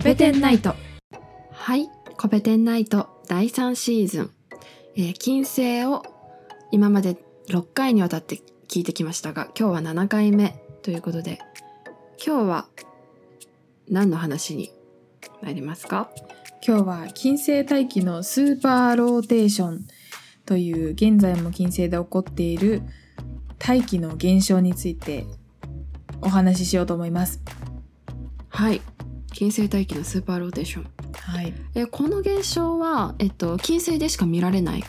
コペテンナイト。はいコペテンナイト第3シーズン、えー、金星を今まで6回にわたって聞いてきましたが今日は7回目ということで今日は何の話になりますか？今日は金星大気のスーパーローテーションという現在も金星で起こっている大気の現象についてお話ししようと思います。はい金星大気のスーパーローテーション。はい。えこの現象は、えっと、金星でしか見られない。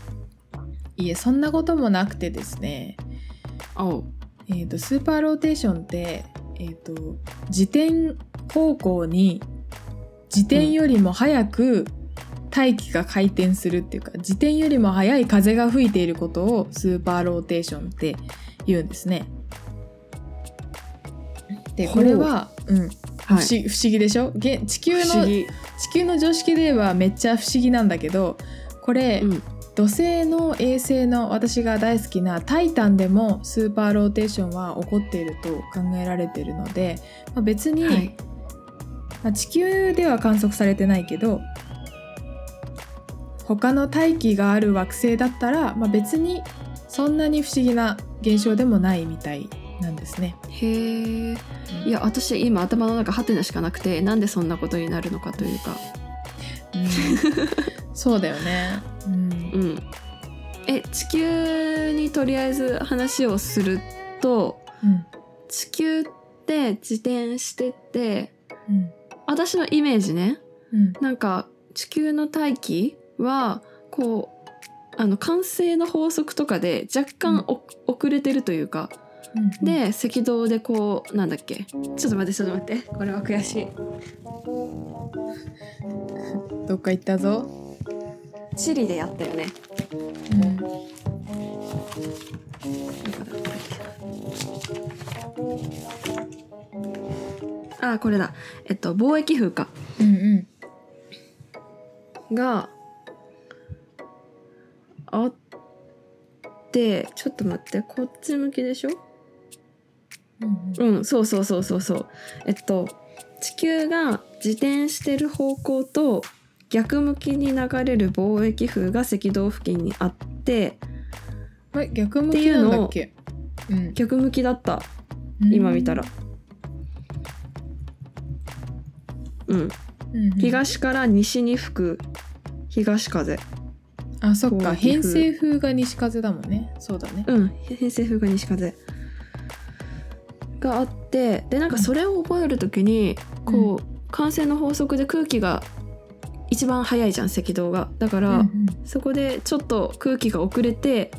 いえ、そんなこともなくてですね、おう。えっ、と、スーパーローテーションって、えっ、と、自転方向に自転よりも早く大気が回転するっていうか、自転よりも速い風が吹いていることをスーパーローテーションって言うんですね。で、これは、うん、不はい。思議不思議でしょ？げ地球の地球の常識で言えばめっちゃ不思議なんだけどこれ、うん、土星の衛星の私が大好きな「タイタン」でもスーパーローテーションは起こっていると考えられているので、まあ、別に、はい。まあ地球では観測されてないけど他の大気がある惑星だったら、まあ、別にそんなに不思議な現象でもないみたいなんですね。へえいや私今頭の中ハテナしかなくてなんでそんなことになるのかというか。うん。そうだよね。うん。うん。え地球にとりあえず話をするとうん。地球って自転しててうん。私のイメージねうん。なんか地球の大気はこうあの慣性の法則とかで若干お遅れてるというかうんで赤道でこうなんだっけ？ちょっと待ってちょっと待って。これは悔しい。どっか行ったぞ。チリでやったよね。うん。どこだあこれだ。えっと貿易風か。うんうん。があってちょっと待ってこっち向きでしょ？うんうん。そうそうそうそうそう。えっと地球が自転してる方向と逆向きに流れる貿易風が赤道付近にあってえ逆向きなんだっけ？うん。逆向きだった。今見たら。うん。うんうん。東から西に吹く東風。あそっか。偏風。西風が西風だもんね。そうだね。うん偏西風が西風があってでなんかそれを覚える時にこう慣性の法則で空気が一番速いじゃん赤道が。だから、うんうん。そこでちょっと空気が遅れて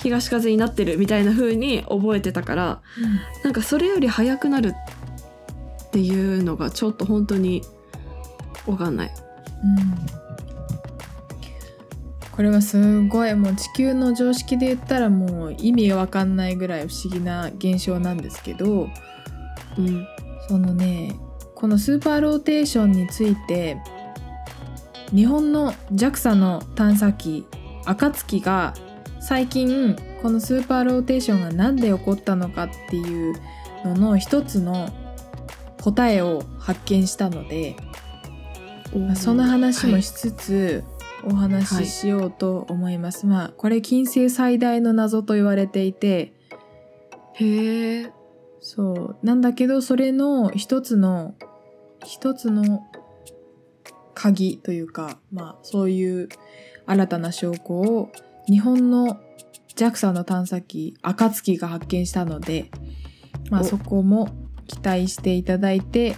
東風になってるみたいな風に覚えてたからなんかそれより速くなるっていうのがちょっと本当に分かんない。うんこれはすごい。もう地球の常識で言ったらもう意味がわかんないぐらい不思議な現象なんですけどうん。そのねこのスーパーローテーションについて日本の JAXA の探査機暁が最近このスーパーローテーションが何で起こったのかっていうのの一つの答えを発見したので、まあその話もしつつ、お話ししようと思います。まあこれ金星最大の謎と言われていて。へえ。そう。なんだけどそれの一つの一つの鍵というかまあそういう新たな証拠を日本の JAXA の探査機暁が発見したので、まあ、お。そこも期待していただいて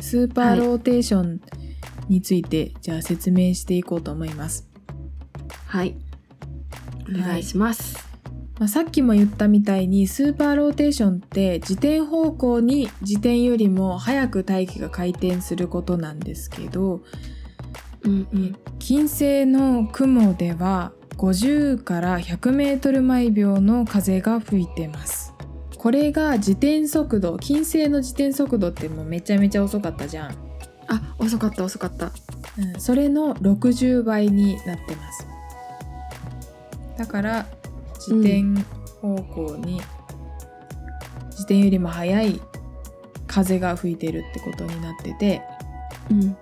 スーパーローテーションについて、じゃあ説明していこうと思います。はいお願いします。まあ、さっきも言ったみたいにスーパーローテーションって自転方向に自転よりも早く大気が回転することなんですけどうんうん金星の雲では50から100メートル毎秒の風が吹いてます。これが自転速度金星の自転速度ってもうめちゃめちゃ遅かったじゃん。あ遅かった遅かった。うん、それの60倍になってます。だから自転方向に、自転よりも速い風が吹いてるってことになっててうん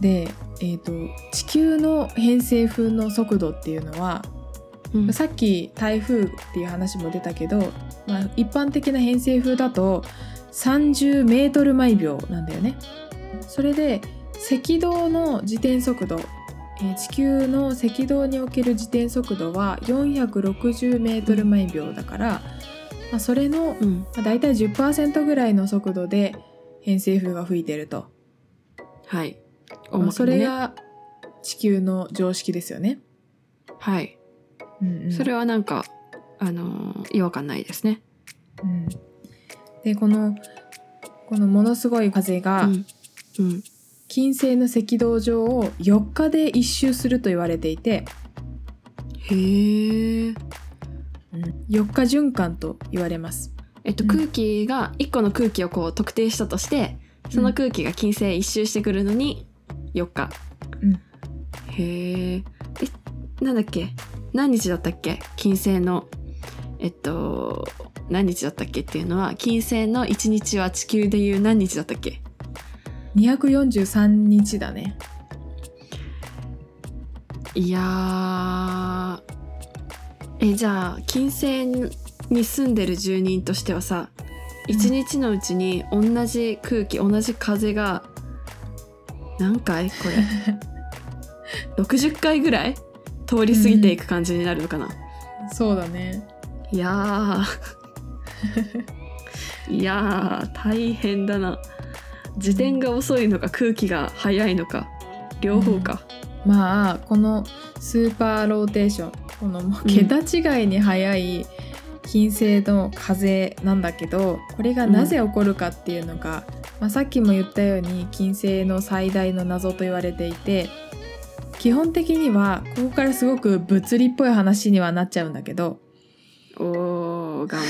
で、えー、と地球の偏西風の速度っていうのは、うんさっき台風っていう話も出たけど、まあ、一般的な偏西風だと30メートル毎秒なんだよね。それで赤道の自転速度、えー地球の赤道における自転速度は460メートル毎秒だから、まあ、それの、うん。まあ、大体10%ぐらいの速度で偏西風が吹いてると。はい。ね。それが地球の常識ですよね。はい。うんうん。それはなんかあのー違和感ないですね。うんでこのこのものすごい風が金星の赤道上を4日で一周すると言われていて、へえ4日循環と言われます。えっとうん。空気が一個の空気をこう特定したとしてその空気が金星一周してくるのに4日、うん。へええなんだっけ？何日だったっけ？金星のえっと何日だったっけっていうのは金星の1日は地球でいう何日だったっけ？243日だね。いやー。えじゃあ金星に住んでる住人としてはさ一日のうちに同じ空気同じ風が何回これ？60回ぐらい通り過ぎていく感じになるのかな、そうだね。いやー いやー大変だな。自転が遅いのか空気が速いのか。両方か、まあこのスーパーローテーション。このもう桁違いに速い金星の風なんだけどこれがなぜ起こるかっていうのが、まあ、さっきも言ったように金星の最大の謎と言われていて基本的にはここからすごく物理っぽい話にはなっちゃうんだけどおー頑張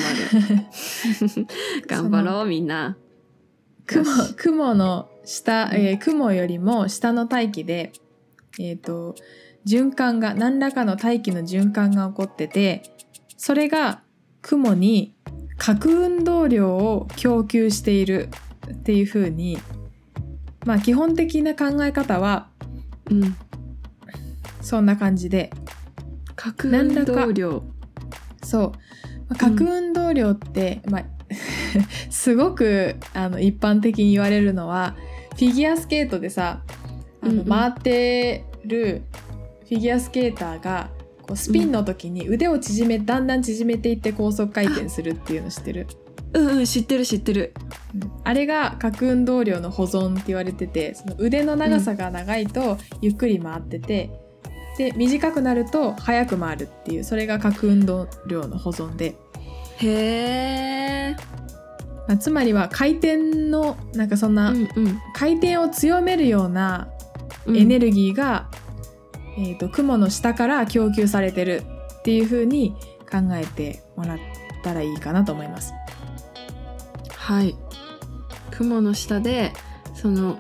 る。頑張ろうみんな。雲雲の下、えー雲よりも下の大気で、えー、と循環が何らかの大気の循環が起こっててそれが雲に核運動量を供給しているっていう風にまあ基本的な考え方はうんそんな感じで。核運動量。そう、まあ核運動量って、まあ すごくあの一般的に言われるのはフィギュアスケートでさあうんうん。の回ってるフィギュアスケーターがこうスピンの時に腕を縮め、だんだん縮めていって高速回転するっていうの知ってる、うんうん知ってる知ってる。うん。あれが核運動量の保存って言われててその腕の長さが長いとゆっくり回ってて、で短くなると速く回るっていうそれが核運動量の保存で。へえまあ、つまりは回転のなんかそんな、うんうん。回転を強めるようなうん。エネルギーが、えー、と雲の下から供給されてるっていう風に考えてもらったらいいかなと思います。はい。雲の下でその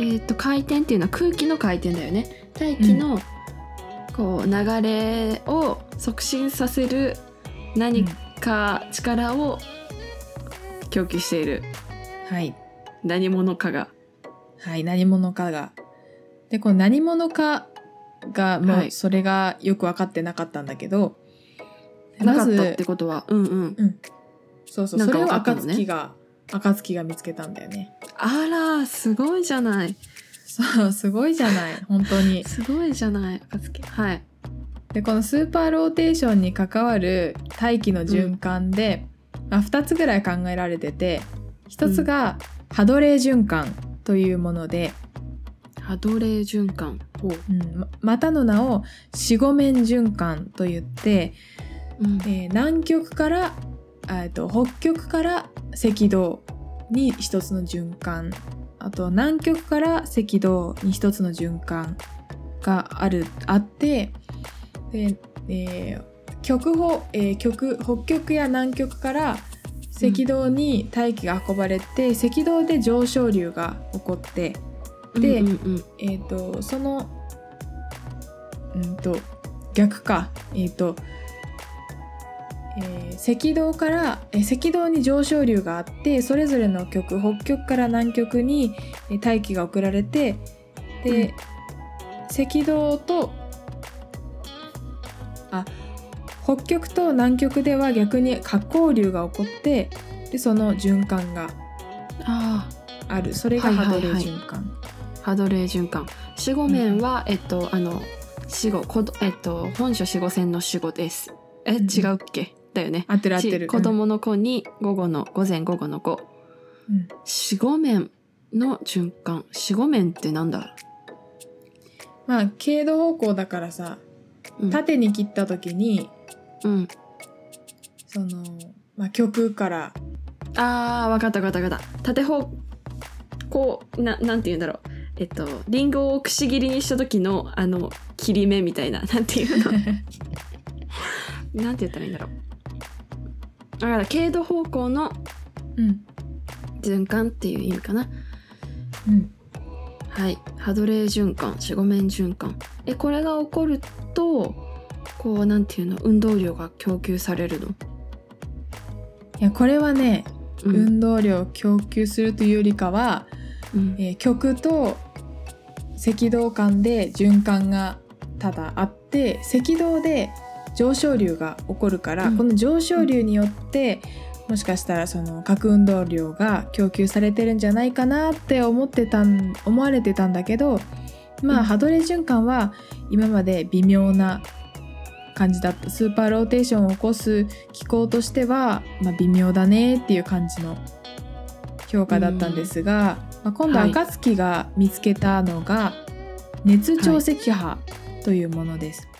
えっ、と回転っていうのは空気の回転だよね。大気のこう流れを促進させる何か力を供給している。はい、何者かが。はい、何者かが。でこの何者かがもはい。うそれがよく分かってなかったんだけど、なかったっまずてことは？うんうん。そうそうなんかそれを暁が暁が見つけたんだよね。あらすごいじゃないそうすごいじゃない 本当に。すごいじゃない暁はい。でこのスーパーローテーションに関わる大気の循環で、まあ、2つぐらい考えられてて1つがハドレー循環というもので、波動霊循環。ほう、うん。ままたの名を四五面循環といって、うん。えー南極からえーと北極から赤道に1つの循環あと南極から赤道に1つの循環があるあってで、えー極北、えー極北極や南極から赤道に大気が運ばれて、赤道で上昇流が起こってでうんうんうん。えー、とそのうんと逆か。えっ、とえー赤道から、えー赤道に上昇流があってそれぞれの極北極から南極にえー大気が送られてで、赤道とあ北極と南極では逆に下降流が起こってでその循環があある。それがハドレー循環、あハドレー循環。四五面は、えっとあの死後こどえっと本書四五線の死後です。えうん。違うっけ？だよね。合ってる合ってる。し子供の子に午後の午前午後の子。うん四五面の循環四五面ってなんだ？まあ経度方向だからさうん。縦に切った時にうん。その、まあ、極から。あーわかったわかったわかった。縦方こうななんて言うんだろう。えっとリンゴをくし切りにした時のあの切り目みたいな。なんていうの？なんて言ったらいいんだろうだから経度方向のうん。循環っていう意味かな。うん。はい。ハドレー循環四五面循環。えこれが起こるとこうなんていうの？運動量が供給されるの、いやこれはね、うん。運動量を供給するというよりかは、うん。えー極と赤道間で循環がただあって赤道で上昇流が起こるから、うん。この上昇流によってもしかしたらその核運動量が供給されてるんじゃないかなって思ってたん思われてたんだけどまあ、うん。ハドレー循環は今まで微妙な感じだったスーパーローテーションを起こす機構としては、まあ、微妙だねっていう感じの評価だったんですが、まあ、今度はい暁が見つけたのが熱潮赤波というものです。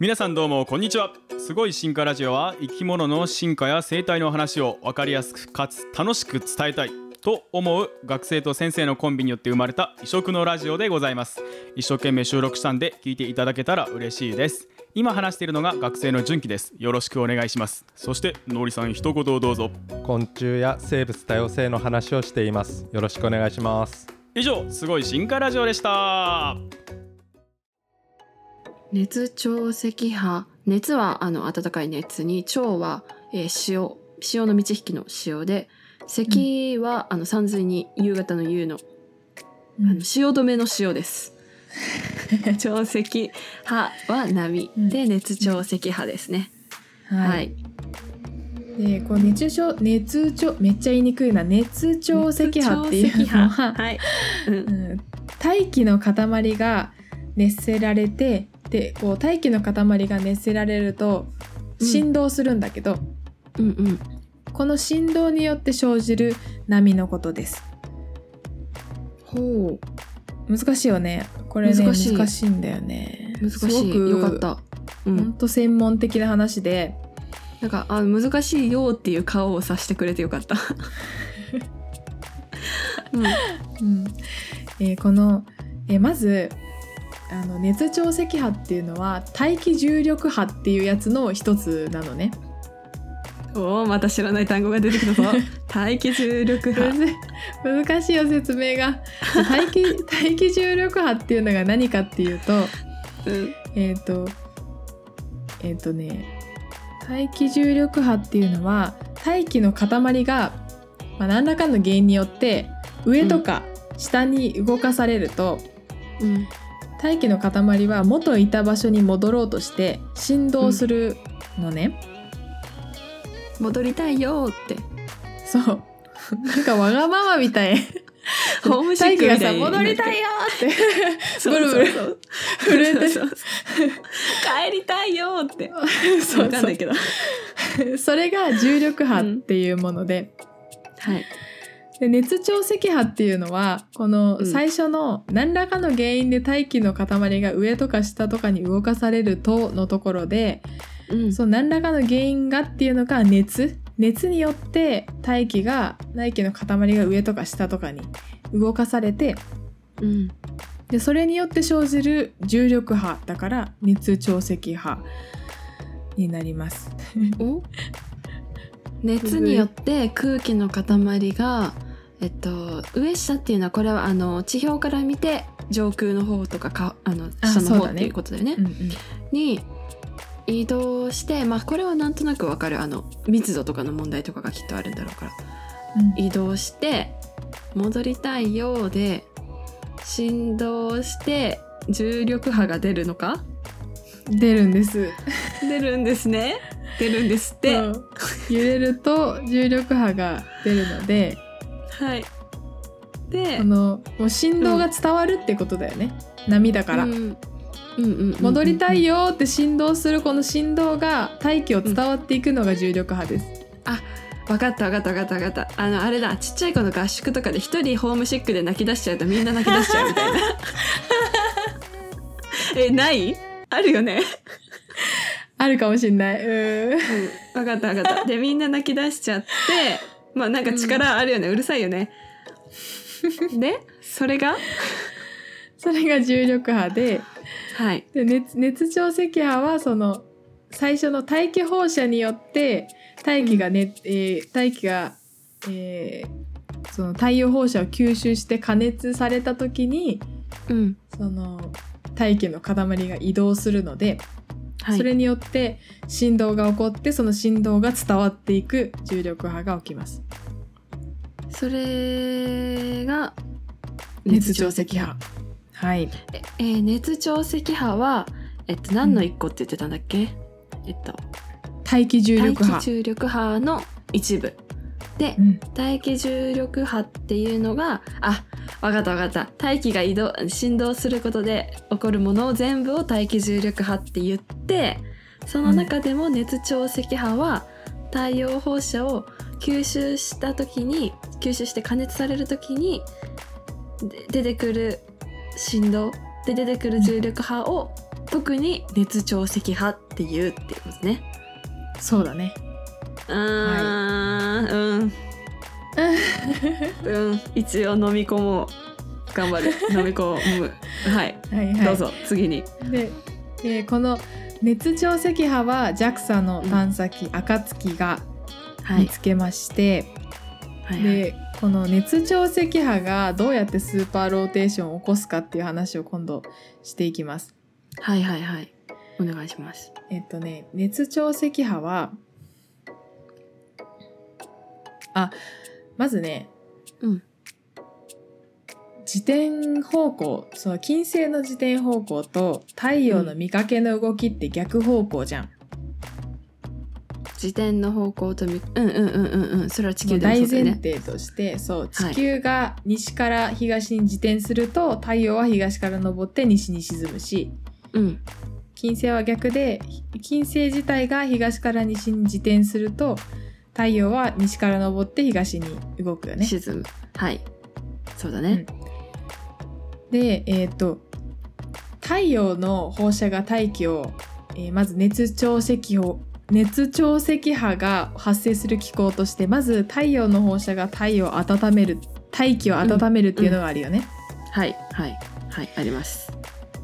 皆さんどうもこんにちは。すごい進化ラジオは生き物の進化や生態の話を分かりやすくかつ楽しく伝えたいと思う学生と先生のコンビによって生まれた異色のラジオでございます。一生懸命収録したんで聞いていただけたら嬉しいです。今話しているのが学生の純喜です。よろしくお願いします。そしてのりさん一言をどうぞ。昆虫や生物多様性の話をしています。よろしくお願いします。以上すごい進化ラジオでした熱潮赤波。熱はあの暖かい熱に潮は、えー潮潮の満ち引きの潮で赤は、あの山水に夕方の夕のあの潮止めの潮です。潮赤波は波、うん。で 熱潮赤波ですね。ははい。い。でこう熱潮熱潮めっちゃ言いにくいな。熱潮赤波っていうのは、はい。うん。うん。大気の塊が熱せられてでこう大気の塊が熱せられるとうん振動するんだけど、うんうん。この振動によって生じる波のことですほ難しいよねこれね難しいんだよねう難しい。すごくよかった。うほんん。と専門的な話でなんかあ難しいよっていう顔をさしてくれてよかった。うん。うんえーこの、えーまずあの熱潮赤波っていうのは大気重力波っていうやつの一つなのね。おおまた知らない単語が出てきたぞ。大気重力波。難しいよ説明が。大気 大気重力波っていうのが何かっていうとうん。えっ、とえっ、とね大気重力波っていうのは大気の塊が、まあ、何らかの原因によって上とか下に動かされると、うん。大気の塊は元いた場所に戻ろうとして振動するのね、戻りたいよって。そう。なんかわがままみたい。ホームシッ大気がさクみたいに。戻りたいよって。ブルブル。震えて。そうそう帰りたいよって。そうわかんないけど。それが重力波っていうもので,、はい。で熱潮赤波っていうのはこのうん最初の何らかの原因で大気の塊が上とか下とかに動かされるとのところでうん。その何らかの原因がっていうのが熱熱によって大気が大気の塊が上とか下とかに動かされてうん。でそれによって生じる重力波だから熱潮赤波になります。お？熱によって空気の塊が、えっと、上下っていうのはこれはあの地表から見て上空の方とかかあのあ下の方っていうことだよね。うんうん。に移動してまあこれはなんとなくわかる。あの密度とかの問題とかがきっとあるんだろうから。移動して戻りたいようで振動して重力波が出るのか？出るんです。出るんですね。出るんですって。揺れると重力波が出るので、はい。でこのもう振動が伝わるってことだよね。波だから。うんうんうんうんうん。戻りたいよって振動するこの振動が大気を伝わっていくのが重力波です。分かった分かった分かった分かった。あのあれだ。ちっちゃい子の合宿とかで一人ホームシックで泣き出しちゃうとみんな泣き出しちゃうみたいな。えない？あるよね。あるかもしんない。うー。んうん。分かった分かった。でみんな泣き出しちゃってまあなんか力あるよね、うるさいよね。でそれが？それが重力波ではい。で熱熱潮赤波はその最初の大気放射によって大気がね、えー大気が、えーその太陽放射を吸収して加熱された時にうん。その大気の塊が移動するので、はいそれによって振動が起こってその振動が伝わっていく重力波が起きます。それが熱潮赤波はい。ええー熱潮赤波はえっと何の一個って言ってたんだっけ、えっと大気重力波大気。重力波の一部でうん大気重力波っていうのがあわかったわかった大気が移動振動することで起こるものを全部を大気重力波って言ってその中でも熱潮赤波は太陽放射を吸収した時に吸収して加熱される時にで出てくる振動で出てくる重力波を特に熱潮赤波っていうっていうことですね。そうだね。うーん、うん。うん、一応飲み込もう。頑張る。飲み込む。はい。はいはい。どうぞ、次に。で、えーこの熱潮赤波は JAXA の探査機、暁がはい。見つけまして、はい。でこの熱潮赤波がどうやってスーパーローテーションを起こすかっていう話を今度していきます。はいはいはい。お願いします。えっとね熱潮赤波はあまずね、うん自転方向その金星の自転方向と太陽の見かけの動きって逆方向じゃん。自転の方向とみ、うんうんうんうんうん。それは地球でも大。前提としてそうはい地球が西から東に自転すると、太陽は東から昇って西に沈むしうん。金星は逆で金星自体が東から西に自転すると太陽は西から昇って東に動くよね。沈む。はい。そうだね。でえっ、と太陽の放射が大気を、えーまず熱潮赤波熱潮赤波が発生する機構としてまず太陽の放射が太陽を温める大気を温めるっていうのがあるよね。はいはいはい。あります。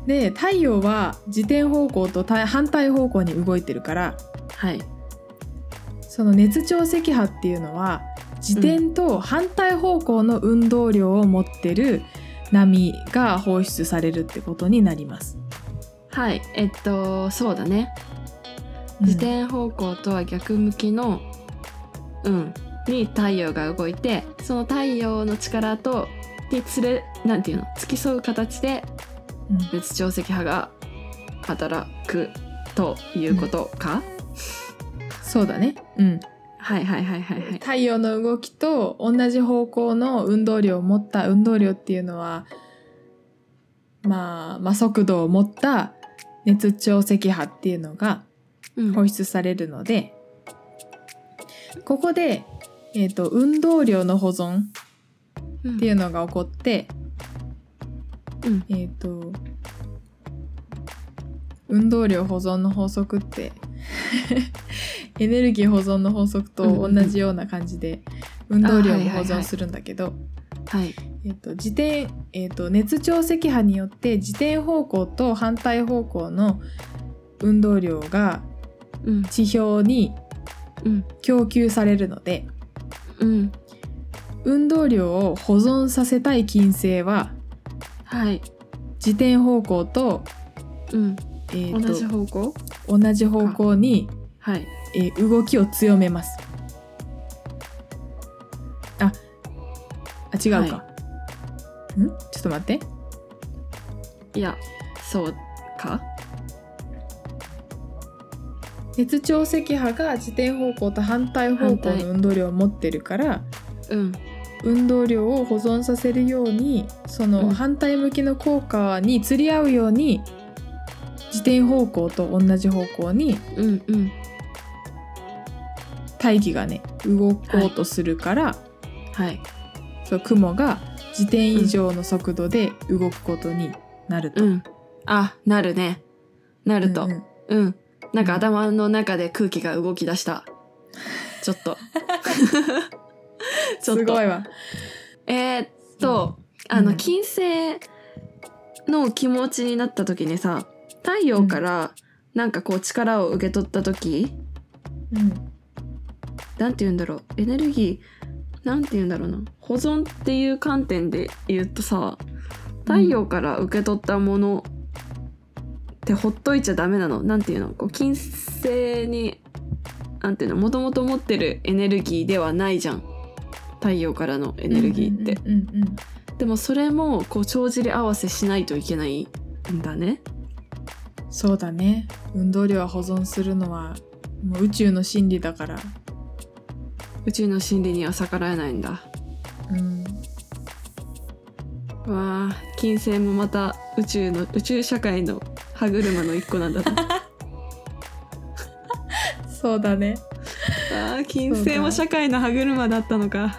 で太陽は自転方向と対反対方向に動いてるからはい。その熱潮赤波っていうのは自転と反対方向の運動量を持ってる波が放出されるってことになります。はい。えっと、そうだね。自転方向とは逆向きの、うん、に太陽が動いてその太陽の力とにつれなんていうの付き添う形でうん熱潮赤波が働くということか、そうだね。うん。はいはいはいはいはい太陽の動きと同じ方向の運動量を持った運動量っていうのはまあ、まあ、速度を持った熱潮赤波っていうのがうん放出されるので、ここで、えー、と運動量の保存うんっていうのが起こって、うんえっ、と運動量保存の法則って エネルギー保存の法則と同じような感じで運動量も保存するんだけど、はい。えっと自転、えっと熱潮赤波によって自転方向と反対方向の運動量がうん。地表にうん。供給されるのでうん。運動量を保存させたい金星ははい。自転方向とうん。えーと同じ方向？同じ方向に、はい。えー動きを強めます。あ、あ違うか。はん？ちょっと待って。いやそうか？熱調積波が自転方向と反対方向の運動量を持ってるからうん。運動量を保存させるようにそうん。の反対向きの効果に釣り合うように自転方向と同じ方向にうんうん大気がね動こうとするから、はい。そう雲が自転以上の速度で動くことになると。うん。あなるね。なると。うんうん。うん、なんか頭の中で空気が動き出した。ちょっと。ちょっと。すごいわ。えーっと、あのうん。金星の気持ちになった時にさ太陽からなんかこう力を受け取った時、うんなんて言うんだろう。エネルギーなんて言うんだろうな。保存っていう観点で言うとさ太陽から受け取ったものってほっといちゃダメなの。なんていうの？こう金星になんていうの？もともと持ってるエネルギーではないじゃん。太陽からのエネルギーって、でもそれもこう帳尻合わせしないといけないんだね。そうだね。運動量は保存するのはもう宇宙の真理だから、宇宙の真理には逆らえないんだ。うん、わあ金星もまた宇宙の宇宙社会の歯車の一個なんだな。そうだね、あー金星も社会の歯車だったのか。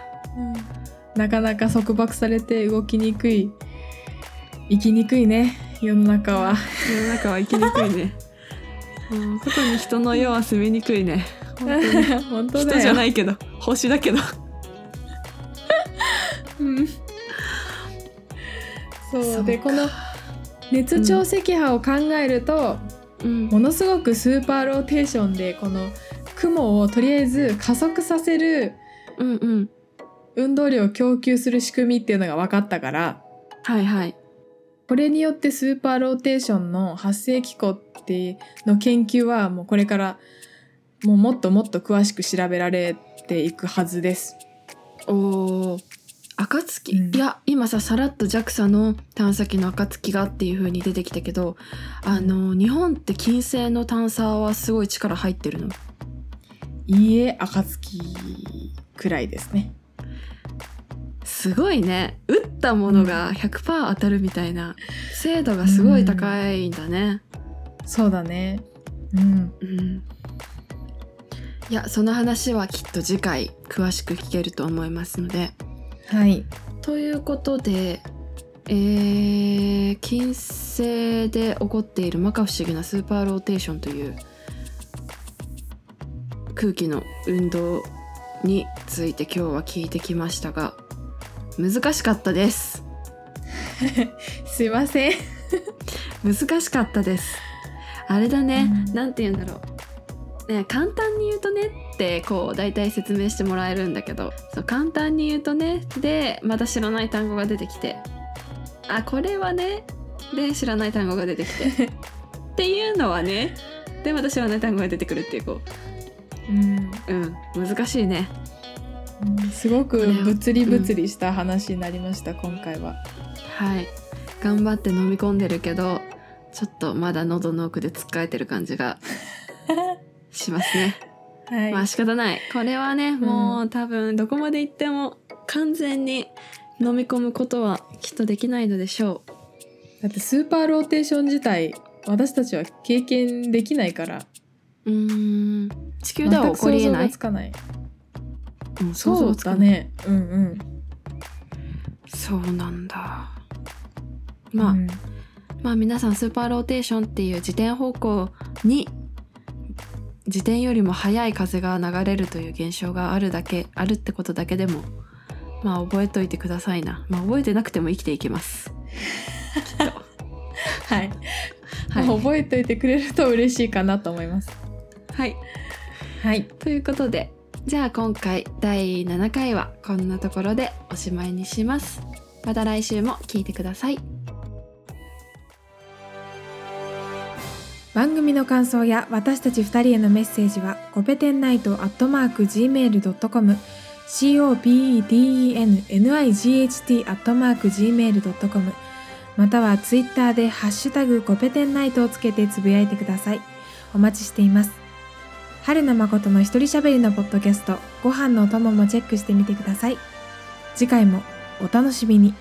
なかなか束縛されて動きにくい生きにくいね世の中は。世の中は生きにくいね。うん特に人の世は住みにくいね本当人じゃないけど星だけど。うん。そう。でこの熱潮汐波を考えると、うん。ものすごくスーパーローテーションでこの雲をとりあえず加速させるうんうん。運動量を供給する仕組みっていうのが分かったからはいはい。これによってスーパーローテーションの発生機構っての研究はもうこれからもうもっともっと詳しく調べられていくはずです。おー。暁、うん。いや今ささらっと JAXA の探査機の暁がっていう風に出てきたけどあの日本って金星の探査はすごい力入ってるの？いいえ暁くらいですね。すごいね。打ったものが100%当たるみたいな。精度がすごい高いんだね。そうだね。うん。うんいやその話はきっと次回詳しく聞けると思いますので。はい。ということで、えー金星で起こっている摩訶不思議なスーパーローテーションという空気の運動について今日は聞いてきましたが難しかったです。すいません。難しかったです。あれだね、うん。なんて言うんだろうね簡単に言うとねってこう大体説明してもらえるんだけどそう簡単に言うとねでまた知らない単語が出てきてあこれはねで知らない単語が出てきて っていうのはねでまた知らない単語が出てくるっていうこうん。ううん難しいねすごく物理物理した話になりました、今回は。はい頑張って飲み込んでるけどちょっとまだ喉の奥でつっかえてる感じが しますね。はい。まあ仕方ない。これはねもう多分どこまで行っても完全に飲み込むことはきっとできないのでしょだってスーパーローテーション自体私たちは経験できないから。うん。地球では起こりえない？つかない。うん想像そうつかない。だね。うんうん。そうなんだ。まあ、うん。まあ皆さんスーパーローテーションっていう自転方向に自転よりも速い風が流れるという現象があるだけあるってことだけでもまあ覚えといてくださいな。まあ覚えてなくても生きていけます。はい、はい、覚えておいてくれると嬉しいかなと思います。はい、はい。ということでじゃあ今回第7回はこんなところでおしまいにします。また来週も聞いてください番組の感想や私たち2人へのメッセージはコペテンナイトアットマーク Gmail.com copedennight アットマーク Gmail.com またはツイッターでハッシュタグコペテンナイトをつけてつぶやいてください。お待ちしています。春名誠の一人喋りのポッドキャストご飯のお供もチェックしてみてください。次回もお楽しみに。